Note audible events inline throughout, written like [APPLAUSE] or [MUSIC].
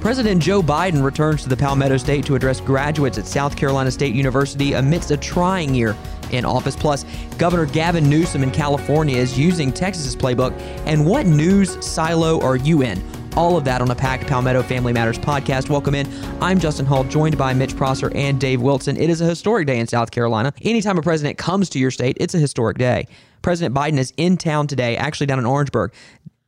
President Joe Biden returns to the Palmetto State to address graduates at South Carolina State University amidst a trying year in office. Plus, Governor Gavin Newsom in California is using Texas's playbook. And what news silo are you in? All of that on a packed Palmetto Family Matters podcast. Welcome in. I'm Justin Hall, joined by Mitch Prosser and Dave Wilson. It is a historic day in South Carolina. Anytime a president comes to your state, it's a historic day. President Biden is in town today, actually down in Orangeburg,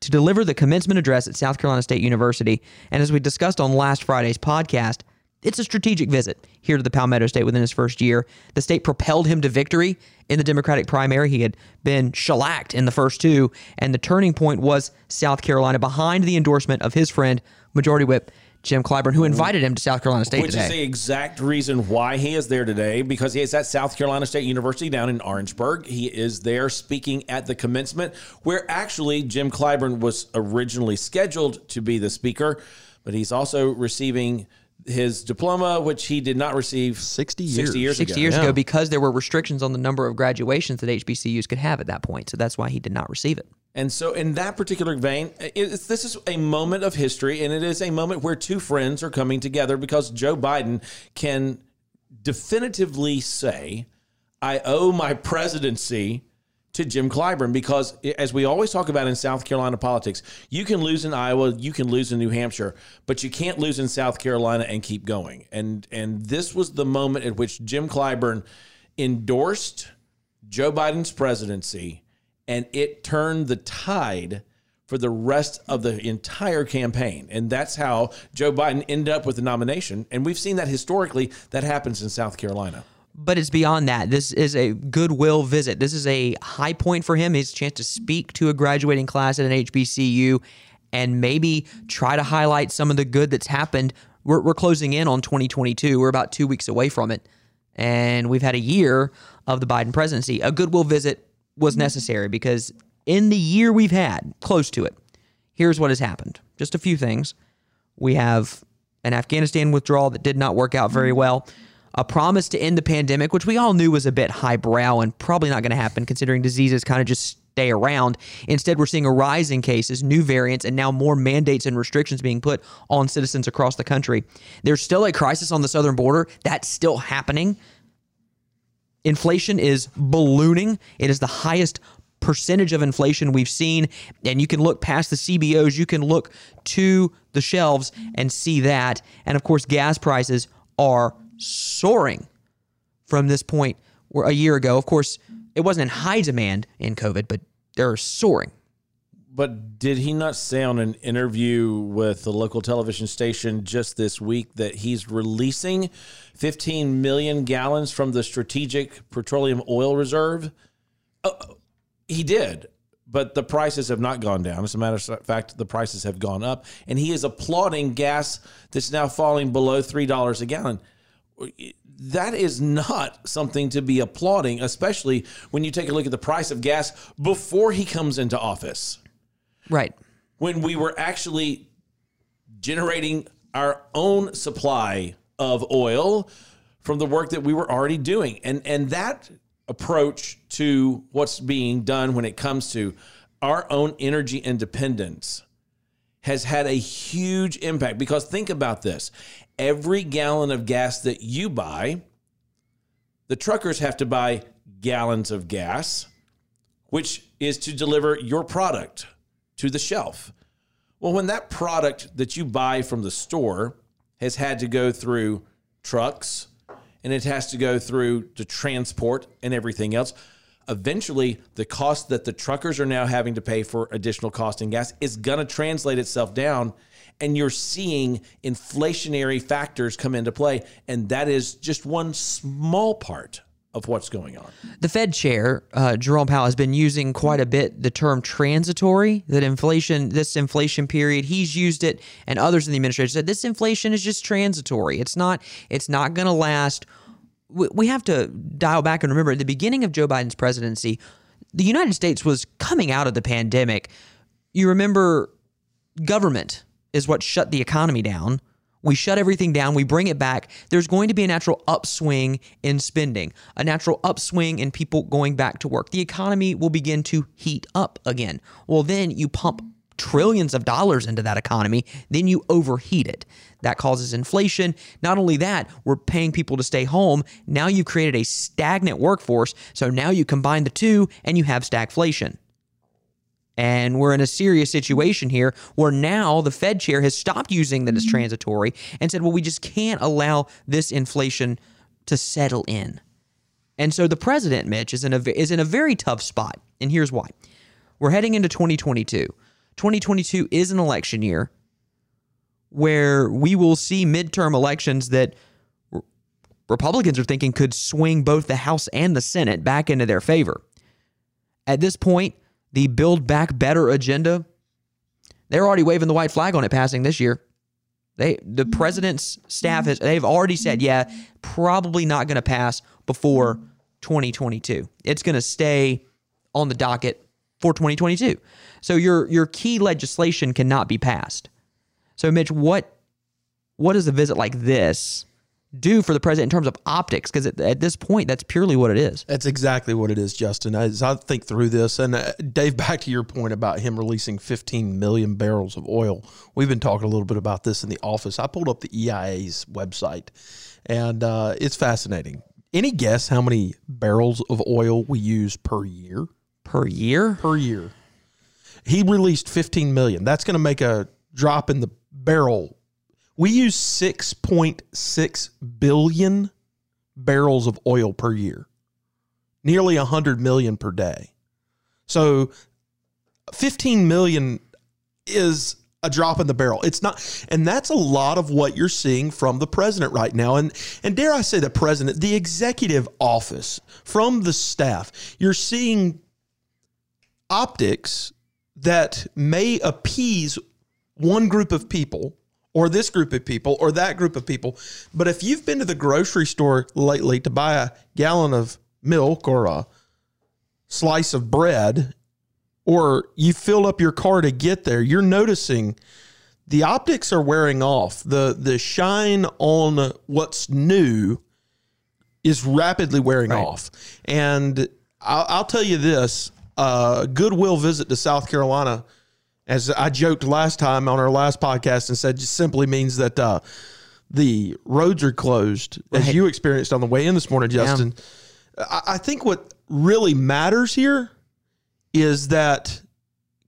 to deliver the commencement address at South Carolina State University. And as we discussed on last Friday's podcast, it's a strategic visit here to the Palmetto State within his first year. The state propelled him to victory in the Democratic primary. He had been shellacked in the first two, and the turning point was South Carolina behind the endorsement of his friend, Majority Whip Jim Clyburn, who mm-hmm. invited him to South Carolina State Which today. is the exact reason why he is there today, because he is at South Carolina State University down in Orangeburg. He is there speaking at the commencement, where actually Jim Clyburn was originally scheduled to be the speaker, but he's also receiving his diploma, which he did not receive 60 60 years. years 60 ago. years Yeah. ago because there were restrictions on the number of graduations that HBCUs could have at that point. So that's why he did not receive it. And so, in that particular vein, this is a moment of history, and it is a moment where two friends are coming together because Joe Biden can definitively say, I owe my presidency to Jim Clyburn because, as we always talk about in South Carolina politics, you can lose in Iowa, you can lose in New Hampshire, but you can't lose in South Carolina and keep going. And and this was the moment at which Jim Clyburn endorsed Joe Biden's presidency, and it turned the tide for the rest of the entire campaign. And that's how Joe Biden ended up with the nomination. And we've seen that historically that happens in South Carolina. But it's beyond that. This is a goodwill visit. This is a high point for him. His chance to speak to a graduating class at an HBCU and maybe try to highlight some of the good that's happened. We're, we're closing in on 2022. We're about two weeks away from it. And we've had a year of the Biden presidency. A goodwill visit was necessary because in the year we've had, close to it, here's what has happened. Just a few things. We have an Afghanistan withdrawal that did not work out very mm-hmm. well. A promise to end the pandemic, which we all knew was a bit highbrow and probably not going to happen considering diseases kind of just stay around. Instead, we're seeing a rise in cases, new variants, and now more mandates and restrictions being put on citizens across the country. There's still a crisis on the southern border. That's still happening. Inflation is ballooning. It is the highest percentage of inflation we've seen. And you can look past the CBOs, you can look to the shelves and see that. And of course, gas prices are soaring from this point where a year ago. Of course, it wasn't in high demand in COVID, but they're soaring. But did he not say on an interview with the local television station just this week that he's releasing 15 million gallons from the Strategic Petroleum Oil Reserve? Uh, he did, but the prices have not gone down. As a matter of fact, the prices have gone up, and he is applauding gas that's now falling below $3 a gallon. That is not something to be applauding, especially when you take a look at the price of gas before he comes into office Right. when we were actually generating our own supply of oil from the work that we were already doing. And and that approach to what's being done when it comes to our own energy independence has had a huge impact because think about this. Every gallon of gas that you buy, the truckers have to buy gallons of gas, which is to deliver your product to the shelf. Well, when that product that you buy from the store has had to go through trucks and it has to go through the transport and everything else, eventually the cost that the truckers are now having to pay for additional cost in gas is going to translate itself down and you're seeing inflationary factors come into play and that is just one small part of what's going on. The Fed chair, uh, Jerome Powell, has been using quite a bit the term transitory, that inflation, this inflation period, he's used it, and others in the administration said this inflation is just transitory. It's not, it's not going to last. We, we have to dial back and remember at the beginning of Joe Biden's presidency, the United States was coming out of the pandemic. You remember government is what shut the economy down. We shut everything down, we bring it back. There's going to be a natural upswing in spending, a natural upswing in people going back to work. The economy will begin to heat up again. Well, then you pump trillions of dollars into that economy, then you overheat it. That causes inflation. Not only that, we're paying people to stay home. Now you've created a stagnant workforce. So now you combine the two and you have stagflation. And we're in a serious situation here where now the Fed chair has stopped using that as mm-hmm. transitory and said, well, we just can't allow this inflation to settle in. And so the president, Mitch, is in a, is in a very tough spot. And here's why. We're heading into 2022. 2022 is an election year where we will see midterm elections that Republicans are thinking could swing both the House and the Senate back into their favor. At this point, the Build Back Better agenda, they're already waving the white flag on it passing this year. They the president's staff has they've already said, yeah, probably not going to pass before 2022. It's going to stay on the docket for 2022. So your your key legislation cannot be passed. So Mitch, what what does a visit like this do for the president in terms of optics? Because at, at, this point, that's purely what it is. That's exactly what it is, Justin. As I think through this, and uh, Dave, [LAUGHS] back to your point about him releasing 15 million barrels of oil, we've been talking a little bit about this in the office. I pulled up the EIA's website, and uh, it's fascinating. Any guess how many barrels of oil we use per year? Per year? Per year. He released 15 million. That's going to make a drop in the barrel we use 6.6 billion barrels of oil per year, nearly 100 million per day. So 15 million is a drop in the barrel. It's not, and that's a lot of what you're seeing from the president right now. And and dare I say the president, the executive office, from the staff, you're seeing optics that may appease one group of people or this group of people or that group of people. But if you've been to the grocery store lately to buy a gallon of milk or a slice of bread, or you fill up your car to get there, you're noticing the optics are wearing off. The the shine on what's new is rapidly wearing right. off. And I'll, I'll, tell you this: a goodwill visit to South Carolina as I joked last time on our last podcast and said, just simply means that uh, the roads are closed, right. as you experienced on the way in this morning, Justin. Yeah. I, I think what really matters here is that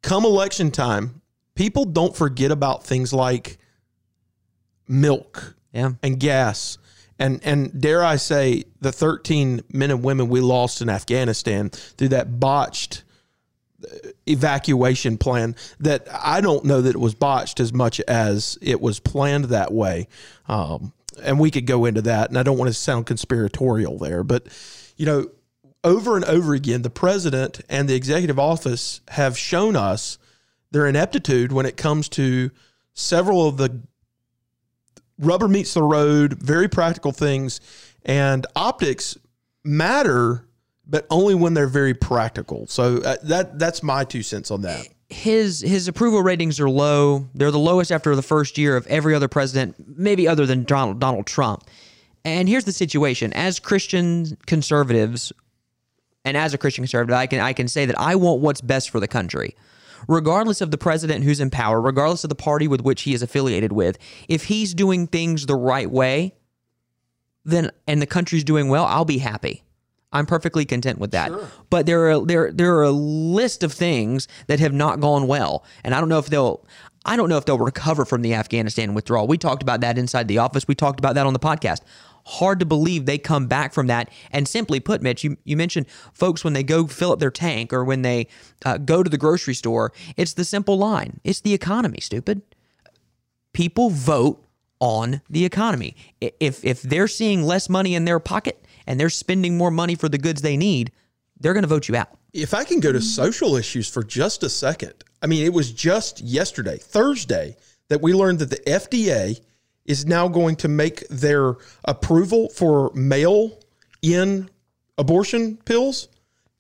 come election time, people don't forget about things like milk yeah. and gas and and dare I say the 13 men and women we lost in Afghanistan through that botched evacuation plan that I don't know that it was botched as much as it was planned that way. Um, and we could go into that, and I don't want to sound conspiratorial there, but you know, over and over again, the president and the executive office have shown us their ineptitude when it comes to several of the rubber meets the road, very practical things, and optics matter but only when they're very practical. So uh, that that's my two cents on that. His his approval ratings are low. They're the lowest after the first year of every other president, maybe other than Donald Donald Trump. And here's the situation: as Christian conservatives, and as a Christian conservative, I can I can say that I want what's best for the country. Regardless of the president who's in power, regardless of the party with which he is affiliated with, if he's doing things the right way, then and the country's doing well, I'll be happy. I'm perfectly content with that. Sure. But there are there there are a list of things that have not gone well, and I don't know if they'll. I don't know if they'll recover from the Afghanistan withdrawal. We talked about that inside the office. We talked about that on the podcast. Hard to believe they come back from that. And simply put, Mitch, you, you mentioned folks when they go fill up their tank or when they uh, go to the grocery store, it's the simple line it's the economy, stupid. People vote on the economy. If, if they're seeing less money in their pocket, and they're spending more money for the goods they need, they're going to vote you out. If I can go to social issues for just a second, I mean, it was just yesterday, Thursday, that we learned that the FDA is now going to make their approval for mail in abortion pills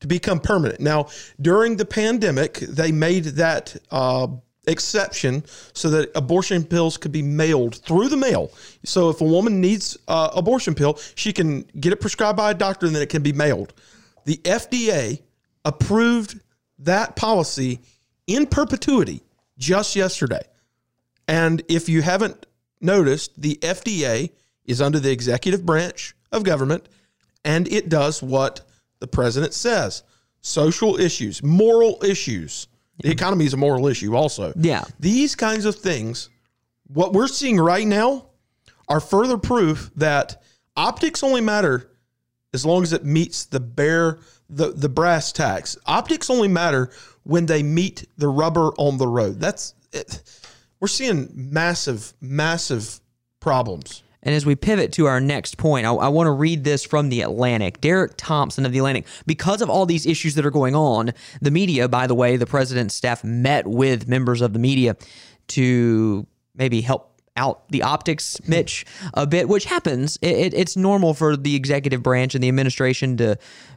to become permanent. Now, during the pandemic, they made that uh, exception so that abortion pills could be mailed through the mail. So if a woman needs uh, abortion pill, she can get it prescribed by a doctor and then it can be mailed. The FDA approved that policy in perpetuity just yesterday. And if you haven't noticed, the FDA is under the executive branch of government and it does what the president says social issues, moral issues. The economy is a moral issue, also. Yeah. These kinds of things, what we're seeing right now, are further proof that optics only matter as long as it meets the bare the the brass tacks. Optics only matter when they meet the rubber on the road. That's it. We're seeing massive, massive problems. And as we pivot to our next point, I, I want to read this from The Atlantic. Derek Thompson of The Atlantic. Because of all these issues that are going on, the media, by the way, the president's staff met with members of the media to maybe help out the optics, Mitch, a bit, which happens. It, it, it's normal for the executive branch and the administration to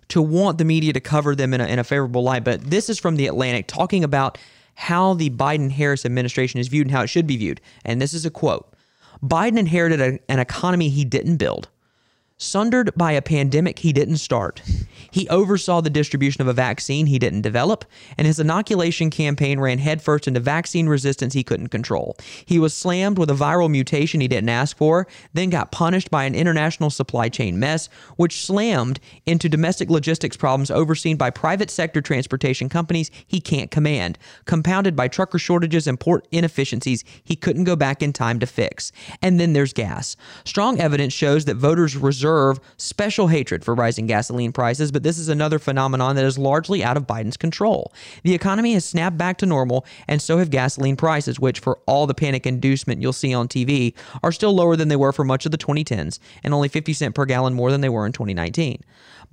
to want the media to cover them in a, in a favorable light. But this is from The Atlantic talking about how the Biden Harris administration is viewed and how it should be viewed. And this is a quote. Biden inherited a, an economy he didn't build, sundered by a pandemic he didn't start. He oversaw the distribution of a vaccine he didn't develop, and his inoculation campaign ran headfirst into vaccine resistance he couldn't control. He was slammed with a viral mutation he didn't ask for, then got punished by an international supply chain mess, which slammed into domestic logistics problems overseen by private sector transportation companies he can't command, compounded by trucker shortages and port inefficiencies he couldn't go back in time to fix. And then there's gas. Strong evidence shows that voters reserve special hatred for rising gasoline prices, but this is another phenomenon that is largely out of Biden's control. The economy has snapped back to normal, and so have gasoline prices, which, for all the panic inducement you'll see on TV, are still lower than they were for much of the 2010s and only 50 cents per gallon more than they were in 2019.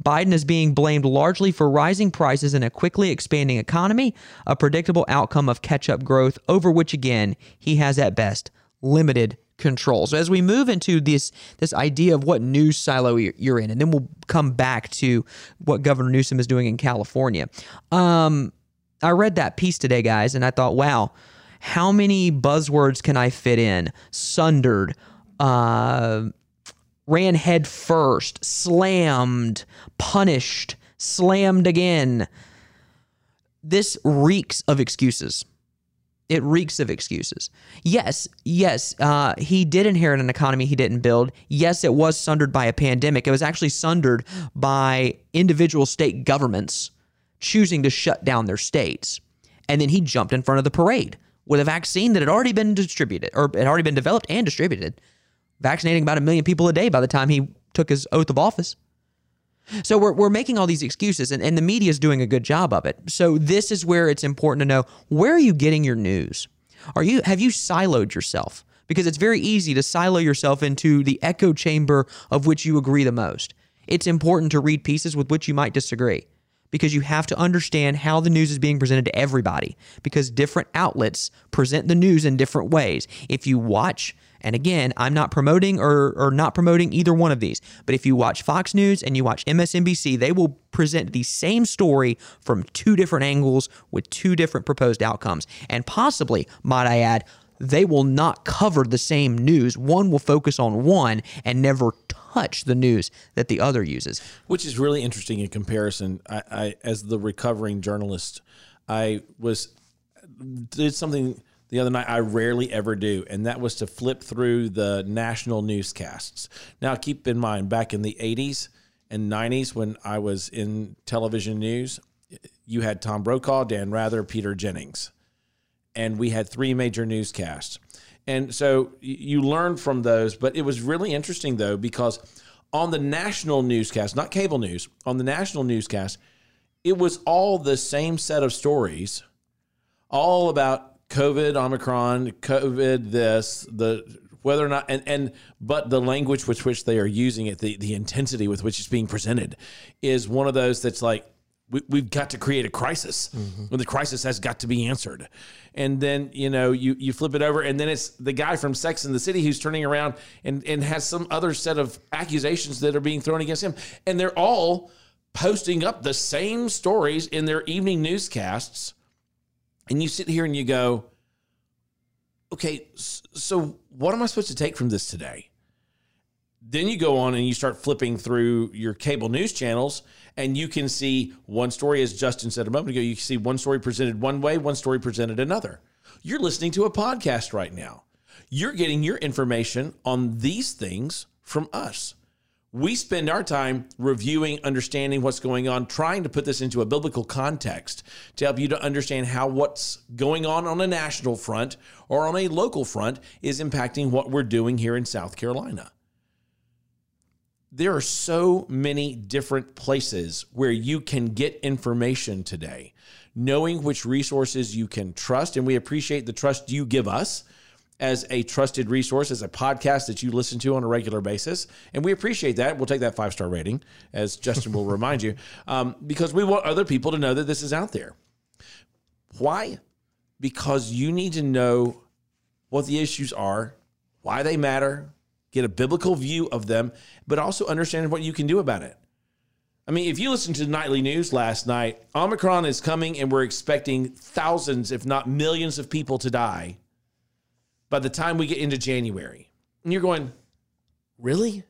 Biden is being blamed largely for rising prices in a quickly expanding economy, a predictable outcome of catch up growth over which, again, he has at best limited control. So as we move into this this idea of what news silo you're in, and then we'll come back to what Governor Newsom is doing in California. Um, I read that piece today, guys, and I thought, wow, how many buzzwords can I fit in? Sundered, uh, ran head first, slammed, punished, slammed again. This reeks of excuses it reeks of excuses. Yes, yes, uh, he did inherit an economy he didn't build. Yes, it was sundered by a pandemic. It was actually sundered by individual state governments choosing to shut down their states. And then he jumped in front of the parade with a vaccine that had already been distributed or had already been developed and distributed, vaccinating about a million people a day by the time he took his oath of office. So we're, we're making all these excuses, and, and the media is doing a good job of it. So this is where it's important to know where are you getting your news? Are you have you siloed yourself? Because it's very easy to silo yourself into the echo chamber of which you agree the most. It's important to read pieces with which you might disagree because you have to understand how the news is being presented to everybody because different outlets present the news in different ways. If you watch and again, I'm not promoting or, or not promoting either one of these, but if you watch Fox News and you watch MSNBC, they will present the same story from two different angles with two different proposed outcomes. And possibly, might I add, they will not cover the same news. One will focus on one and never touch the news that the other uses. Which is really interesting in comparison. I, I as the recovering journalist, I was did something the other night I rarely ever do, and that was to flip through the national newscasts. Now, keep in mind, back in the 80s and 90s when I was in television news, you had Tom Brokaw, Dan Rather, Peter Jennings, and we had three major newscasts. And so you learn from those, but it was really interesting though, because on the national newscast, not cable news, on the national newscast, it was all the same set of stories, all about COVID, Omicron, COVID, this, the whether or not and and but the language with which they are using it, the the intensity with which it's being presented, is one of those that's like we, we've got to create a crisis. Mm-hmm. the crisis has got to be answered. And then, you know, you, you flip it over and then it's the guy from Sex and the City who's turning around and, and has some other set of accusations that are being thrown against him. And they're all posting up the same stories in their evening newscasts and you sit here and you go, okay, so what am I supposed to take from this today? Then you go on and you start flipping through your cable news channels, and you can see one story, as Justin said a moment ago, you can see one story presented one way, one story presented another. You're listening to a podcast right now. You're getting your information on these things from us. We spend our time reviewing, understanding what's going on, trying to put this into a biblical context to help you to understand how what's going on on a national front or on a local front is impacting what we're doing here in South Carolina. There are so many different places where you can get information today, knowing which resources you can trust. And we appreciate the trust you give us as a trusted resource, as a podcast that you listen to on a regular basis. And we appreciate that. We'll take that five star rating, as Justin will remind you, um, because we want other people to know that this is out there. Why? Because you need to know what the issues are, why they matter, get a biblical view of them, but also understand what you can do about it. I mean, if you listen to the nightly news last night, Omicron is coming and we're expecting thousands, if not millions, of people to die by the time we get into January. And you're going, really?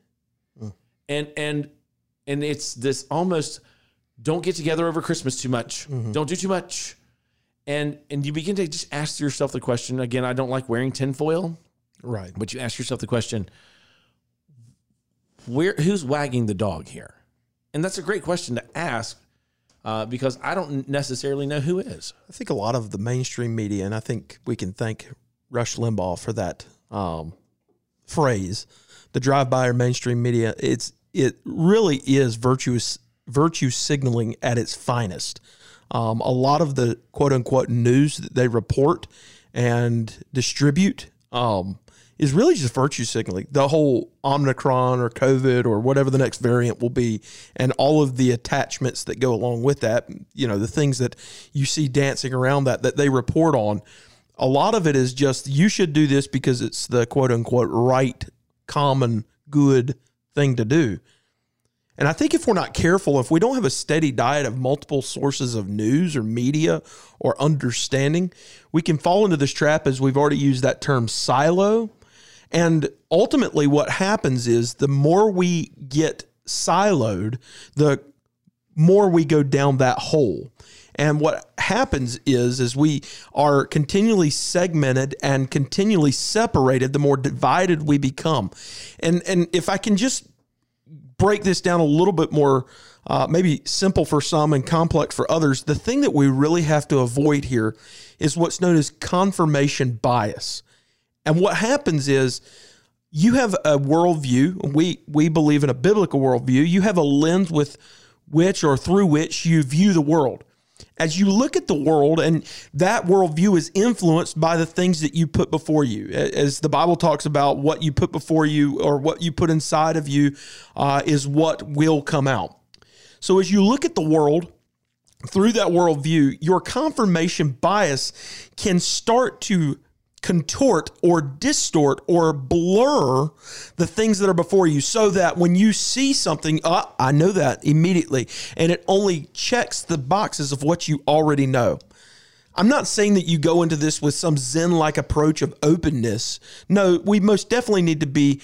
And and and it's this almost don't get together over Christmas too much. Mm-hmm. Don't do too much. And and you begin to just ask yourself the question again. I don't like wearing tinfoil, Right. but you ask yourself the question: Where who's wagging the dog here? And that's a great question to ask uh, because I don't necessarily know who is. I think a lot of the mainstream media, and I think we can thank Rush Limbaugh for that um, phrase, the drive-by or mainstream media. It's it really is virtuous virtue signaling at its finest. Um, a lot of the quote unquote news that they report and distribute um, is really just virtue signaling. The whole Omicron or COVID or whatever the next variant will be, and all of the attachments that go along with that, you know, the things that you see dancing around that that they report on. A lot of it is just you should do this because it's the quote unquote right, common, good thing to do. And I think if we're not careful, if we don't have a steady diet of multiple sources of news or media or understanding, we can fall into this trap as we've already used that term silo. And ultimately, what happens is the more we get siloed, the more we go down that hole. And what happens is, is we are continually segmented and continually separated. The more divided we become, and and if I can just break this down a little bit more, uh, maybe simple for some and complex for others, the thing that we really have to avoid here is what's known as confirmation bias. And what happens is you have a worldview. We we believe in a biblical worldview. You have a lens with which or through which you view the world. As you look at the world, and that worldview is influenced by the things that you put before you. As the Bible talks about, what you put before you or what you put inside of you uh, is what will come out. So as you look at the world, through that worldview, your confirmation bias can start to contort or distort or blur the things that are before you so that when you see something, uh, I know that immediately, and it only checks the boxes of what you already know. I'm not saying that you go into this with some Zen like approach of openness. No, we most definitely need to be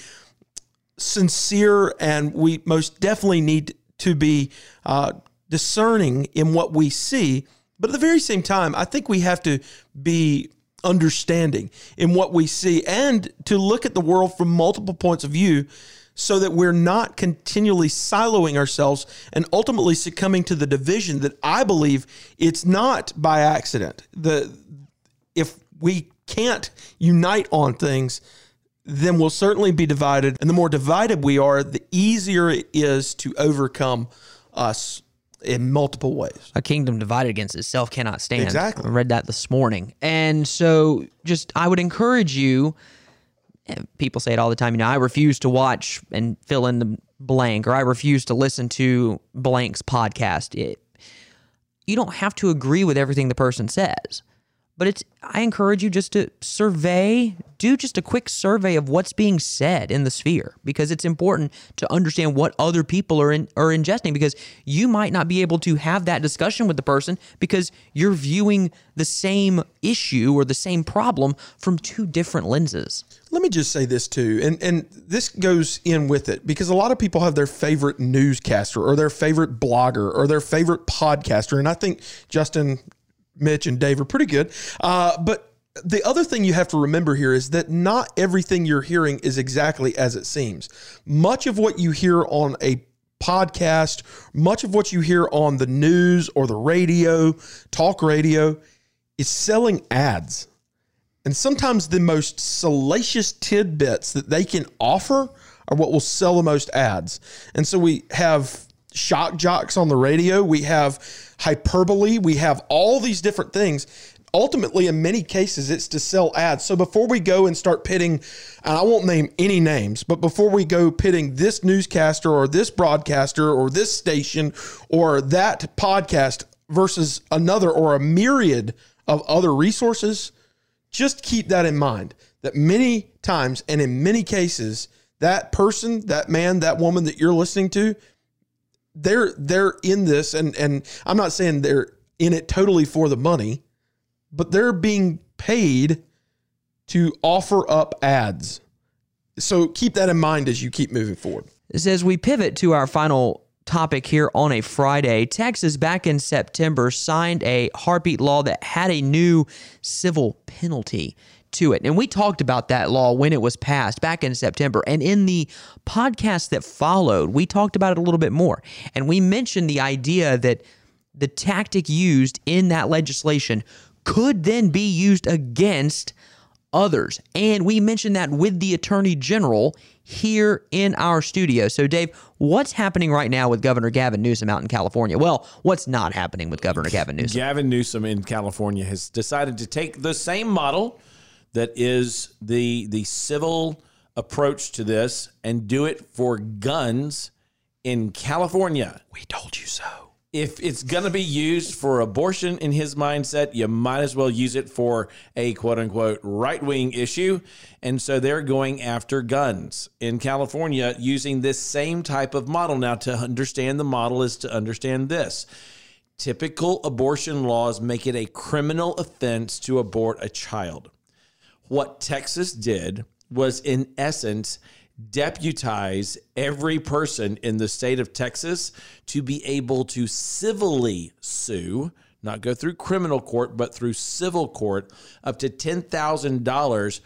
sincere and we most definitely need to be uh, discerning in what we see. But at the very same time, I think we have to be understanding in what we see and to look at the world from multiple points of view so that we're not continually siloing ourselves and ultimately succumbing to the division that I believe it's not by accident. The if we can't unite on things, then we'll certainly be divided. And the more divided we are, the easier it is to overcome us in multiple ways. a kingdom divided against itself cannot stand. Exactly. I read that this morning. And so just I would encourage you eh, people say it all the time, you know, I refuse to watch and fill in the blank or I refuse to listen to blank's podcast. It, you don't have to agree with everything the person says. But it's I encourage you just to survey, do just a quick survey of what's being said in the sphere because it's important to understand what other people are in, are ingesting because you might not be able to have that discussion with the person because you're viewing the same issue or the same problem from two different lenses. Let me just say this too, and and this goes in with it because a lot of people have their favorite newscaster or their favorite blogger or their favorite podcaster, and I think Justin, Mitch, and Dave are pretty good. Uh, but the other thing you have to remember here is that not everything you're hearing is exactly as it seems. Much of what you hear on a podcast, much of what you hear on the news or the radio, talk radio, is selling ads. And sometimes the most salacious tidbits that they can offer are what will sell the most ads. And so we have shock jocks on the radio, we have hyperbole, we have all these different things. Ultimately, in many cases, it's to sell ads. So before we go and start pitting, and I won't name any names, but before we go pitting this newscaster or this broadcaster or this station or that podcast versus another or a myriad of other resources, just keep that in mind that many times and in many cases, that person, that man, that woman that you're listening to, they're they're in this and and I'm not saying they're in it totally for the money, but they're being paid to offer up ads. So keep that in mind as you keep moving forward. As we pivot to our final topic here on a Friday, Texas back in September signed a heartbeat law that had a new civil penalty to it. And we talked about that law when it was passed back in September. And in the podcast that followed, we talked about it a little bit more. And we mentioned the idea that the tactic used in that legislation could then be used against others. And we mentioned that with the Attorney General here in our studio. So, Dave, what's happening right now with Governor Gavin Newsom out in California? Well, what's not happening with Governor Gavin Newsom? Gavin Newsom in California has decided to take the same model that is the the civil approach to this and do it for guns in California. We told you so. If it's going to be used for abortion in his mindset, you might as well use it for a quote unquote right wing issue. And so they're going after guns in California using this same type of model. Now, to understand the model is to understand this typical abortion laws make it a criminal offense to abort a child. What Texas did was, in essence, deputize every person in the state of Texas to be able to civilly sue, not go through criminal court, but through civil court, up to $10,000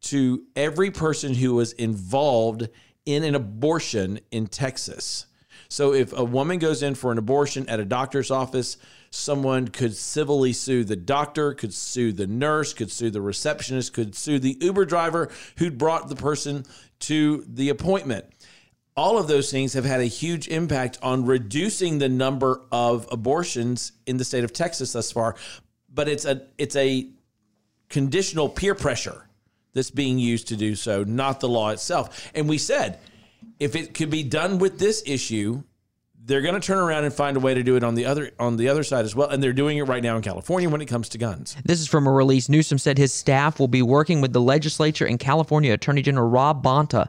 to every person who was involved in an abortion in Texas. So if a woman goes in for an abortion at a doctor's office, someone could civilly sue the doctor, could sue the nurse, could sue the receptionist, could sue the Uber driver who'd brought the person to the appointment. All of those things have had a huge impact on reducing the number of abortions in the state of Texas thus far. But it's a it's a conditional peer pressure that's being used to do so, not the law itself. And we said if it could be done with this issue, they're going to turn around and find a way to do it on the other on the other side as well, and they're doing it right now in California when it comes to guns. This is from a release. Newsom said his staff will be working with the legislature and California Attorney General Rob Bonta.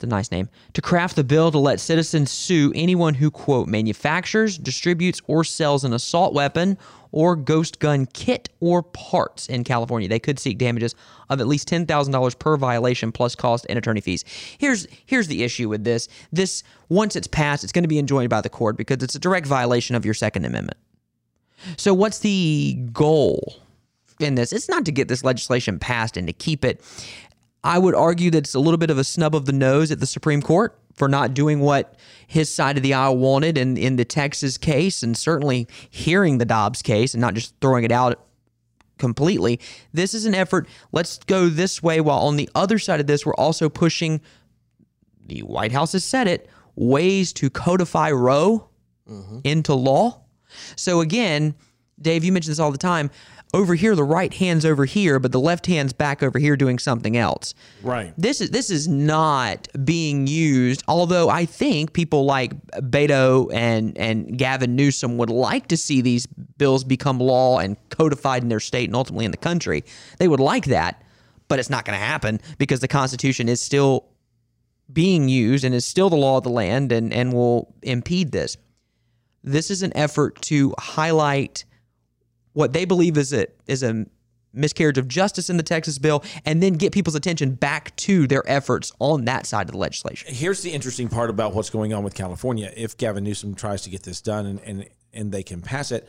the nice name to craft the bill to let citizens sue anyone who quote manufactures, distributes, or sells an assault weapon or ghost gun kit or parts in California. They could seek damages of at least ten thousand dollars per violation plus cost and attorney fees. Here's here's the issue with this. This once it's passed, it's going to be enjoined by the court because it's a direct violation of your Second Amendment. So what's the goal in this? It's not to get this legislation passed and to keep it. I would argue that it's a little bit of a snub of the nose at the Supreme Court for not doing what his side of the aisle wanted in, in the Texas case and certainly hearing the Dobbs case and not just throwing it out completely. This is an effort. Let's go this way while on the other side of this, we're also pushing the White House has said it ways to codify Roe mm-hmm. into law. So again, Dave, you mention this all the time. Over here, the right hand's over here, but the left hand's back over here doing something else. Right. This is this is not being used. Although I think people like Beto and and Gavin Newsom would like to see these bills become law and codified in their state and ultimately in the country. They would like that, but it's not going to happen because the Constitution is still being used and is still the law of the land and and will impede this. This is an effort to highlight what they believe is a is a miscarriage of justice in the Texas bill and then get people's attention back to their efforts on that side of the legislation. Here's the interesting part about what's going on with California. If Gavin Newsom tries to get this done and and, and they can pass it,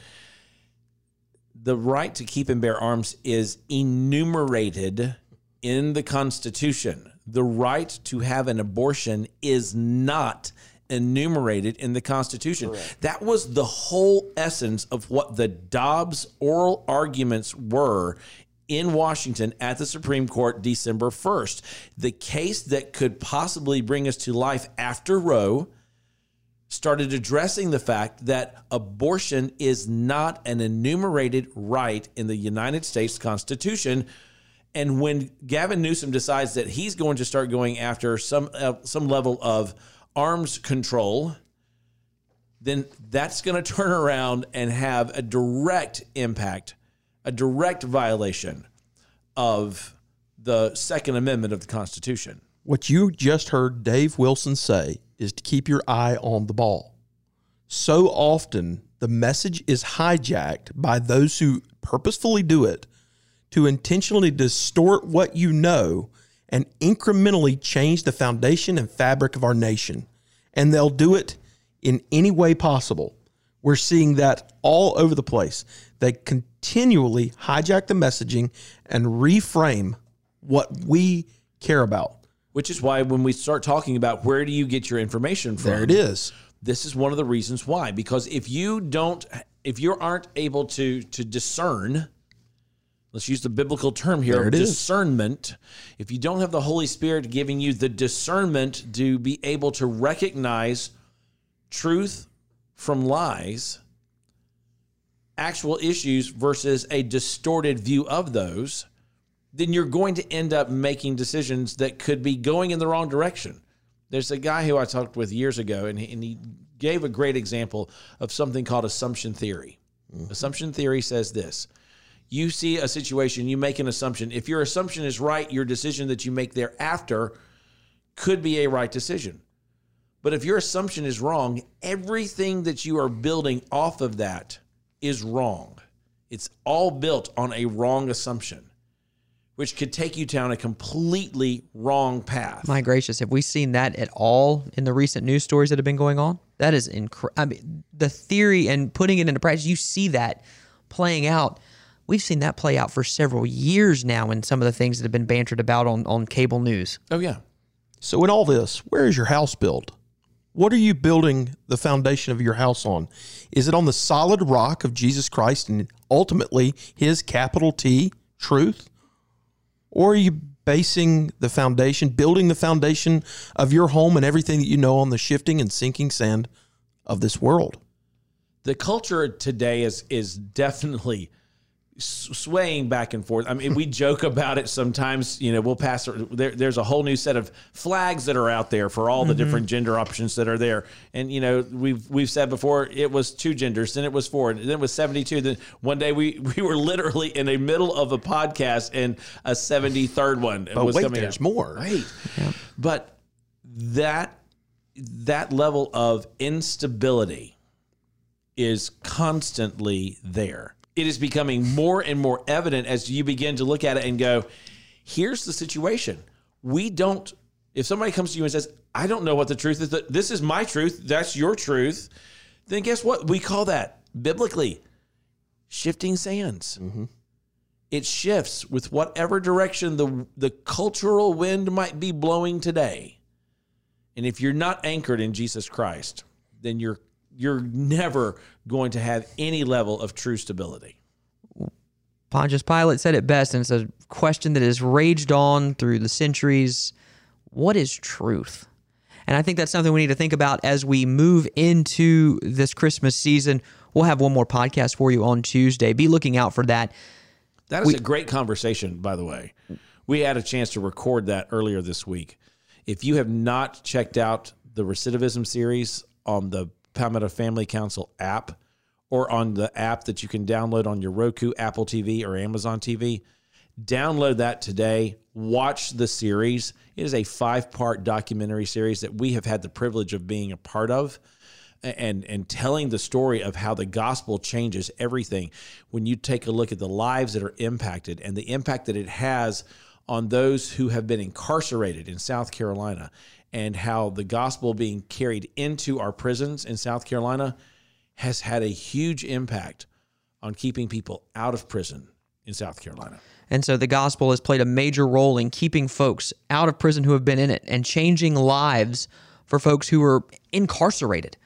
the right to keep and bear arms is enumerated in the Constitution. The right to have an abortion is not enumerated in the Constitution. That was the whole essence of what the Dobbs oral arguments were in Washington at the Supreme Court December 1st. The case that could possibly bring us to life after Roe started addressing the fact that abortion is not an enumerated right in the United States Constitution. And when Gavin Newsom decides that he's going to start going after some uh, some level of arms control, then that's going to turn around and have a direct impact, a direct violation of the Second Amendment of the Constitution. What you just heard Dave Wilson say is to keep your eye on the ball. So often, the message is hijacked by those who purposefully do it to intentionally distort what you know and incrementally change the foundation and fabric of our nation. And they'll do it in any way possible. We're seeing that all over the place. They continually hijack the messaging and reframe what we care about. Which is why when we start talking about where do you get your information from, There it is. this is one of the reasons why. Because if you don't, if you aren't able to to discern, let's use the biblical term here, it is. discernment. If you don't have the Holy Spirit giving you the discernment to be able to recognize truth from lies, actual issues versus a distorted view of those, then you're going to end up making decisions that could be going in the wrong direction. There's a guy who I talked with years ago, and he, and he gave a great example of something called assumption theory. Mm-hmm. Assumption theory says this you see a situation, you make an assumption. If your assumption is right, your decision that you make thereafter could be a right decision. But if your assumption is wrong, everything that you are building off of that is wrong. It's all built on a wrong assumption, which could take you down a completely wrong path. My gracious, have we seen that at all in the recent news stories that have been going on? That is incredible. I mean, the theory and putting it into practice, you see that playing out. We've seen that play out for several years now in some of the things that have been bantered about on, on cable news. oh, yeah. So, in all this, where is your house built? What are you building the foundation of your house on? Is it on the solid rock of Jesus Christ and ultimately his capital T truth? Or are you basing the foundation, building the foundation of your home and everything that you know on the shifting and sinking sand of this world? the culture today is is definitely s- swaying back and forth. I mean, we joke about it sometimes. You know, we'll pass. There, there's a whole new set of flags that are out there for all the mm-hmm. different gender options that are there. And you know, we've we've said before it was two genders, then it was four, and then it was 72. Then one day we [LAUGHS] we were literally in the middle of a podcast and a 73rd one But was wait, coming. there's out. more. Right. But that that level of instability is constantly there. It is becoming more and more evident as you begin to look at it and go, here's the situation. We don't, if somebody comes to you and says, I don't know what the truth is, this is my truth, that's your truth, then guess what? We call that biblically shifting sands. Mm-hmm. It shifts with whatever direction the, the cultural wind might be blowing today. And if you're not anchored in Jesus Christ, then you're you're never going to have any level of true stability. Pontius Pilate said it best, and it's a question that has raged on through the centuries. What is truth? And I think that's something we need to think about as we move into this Christmas season. We'll have one more podcast for you on Tuesday. Be looking out for that. That is a great conversation, by the way. We had a chance to record that earlier this week. If you have not checked out the recidivism series on the Palmetto Family Council app or on the app that you can download on your Roku, Apple TV, or Amazon TV, download that today. Watch the series. It is a five part documentary series that we have had the privilege of being a part of and and telling the story of how the gospel changes everything when you take a look at the lives that are impacted and the impact that it has on those who have been incarcerated in South Carolina and how the gospel being carried into our prisons in South Carolina has had a huge impact on keeping people out of prison in South Carolina. And so the gospel has played a major role in keeping folks out of prison who have been in it and changing lives for folks who are incarcerated.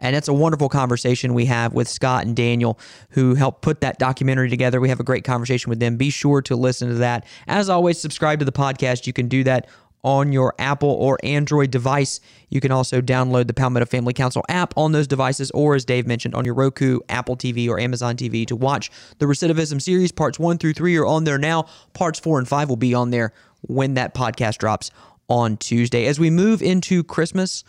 And it's a wonderful conversation we have with Scott and Daniel, who helped put that documentary together. We have a great conversation with them. Be sure to listen to that. As always, subscribe to the podcast. You can do that on your Apple or Android device. You can also download the Palmetto Family Council app on those devices, or as Dave mentioned, on your Roku, Apple TV, or Amazon TV to watch the recidivism series. Parts one through three are on there now. Parts four and five will be on there when that podcast drops on Tuesday. As we move into Christmas,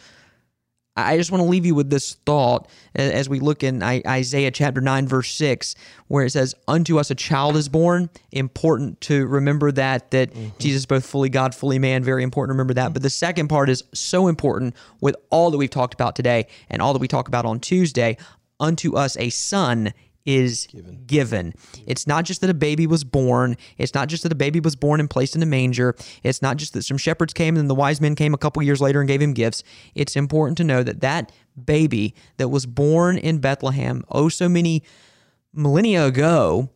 I just want to leave you with this thought as we look in Isaiah chapter 9, verse 6, where it says, Unto us a child is born. Important to remember that, that mm-hmm. Jesus is both fully God, fully man. Very important to remember that. But the second part is so important with all that we've talked about today and all that we talk about on Tuesday. Unto us a son is given. given. It's not just that a baby was born. It's not just that a baby was born and placed in a manger. It's not just that some shepherds came and the wise men came a couple years later and gave him gifts. It's important to know that that baby that was born in Bethlehem oh so many millennia ago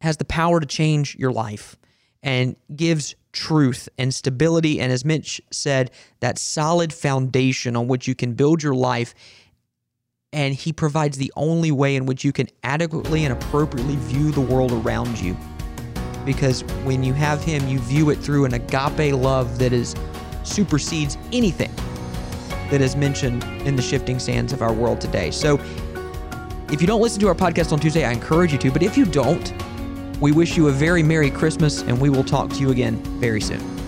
has the power to change your life and gives truth and stability and as Mitch said that solid foundation on which you can build your life and He provides the only way in which you can adequately and appropriately view the world around you. Because when you have Him, you view it through an agape love that is supersedes anything that is mentioned in the shifting sands of our world today. So, if you don't listen to our podcast on Tuesday, I encourage you to. But if you don't, we wish you a very Merry Christmas, and we will talk to you again very soon.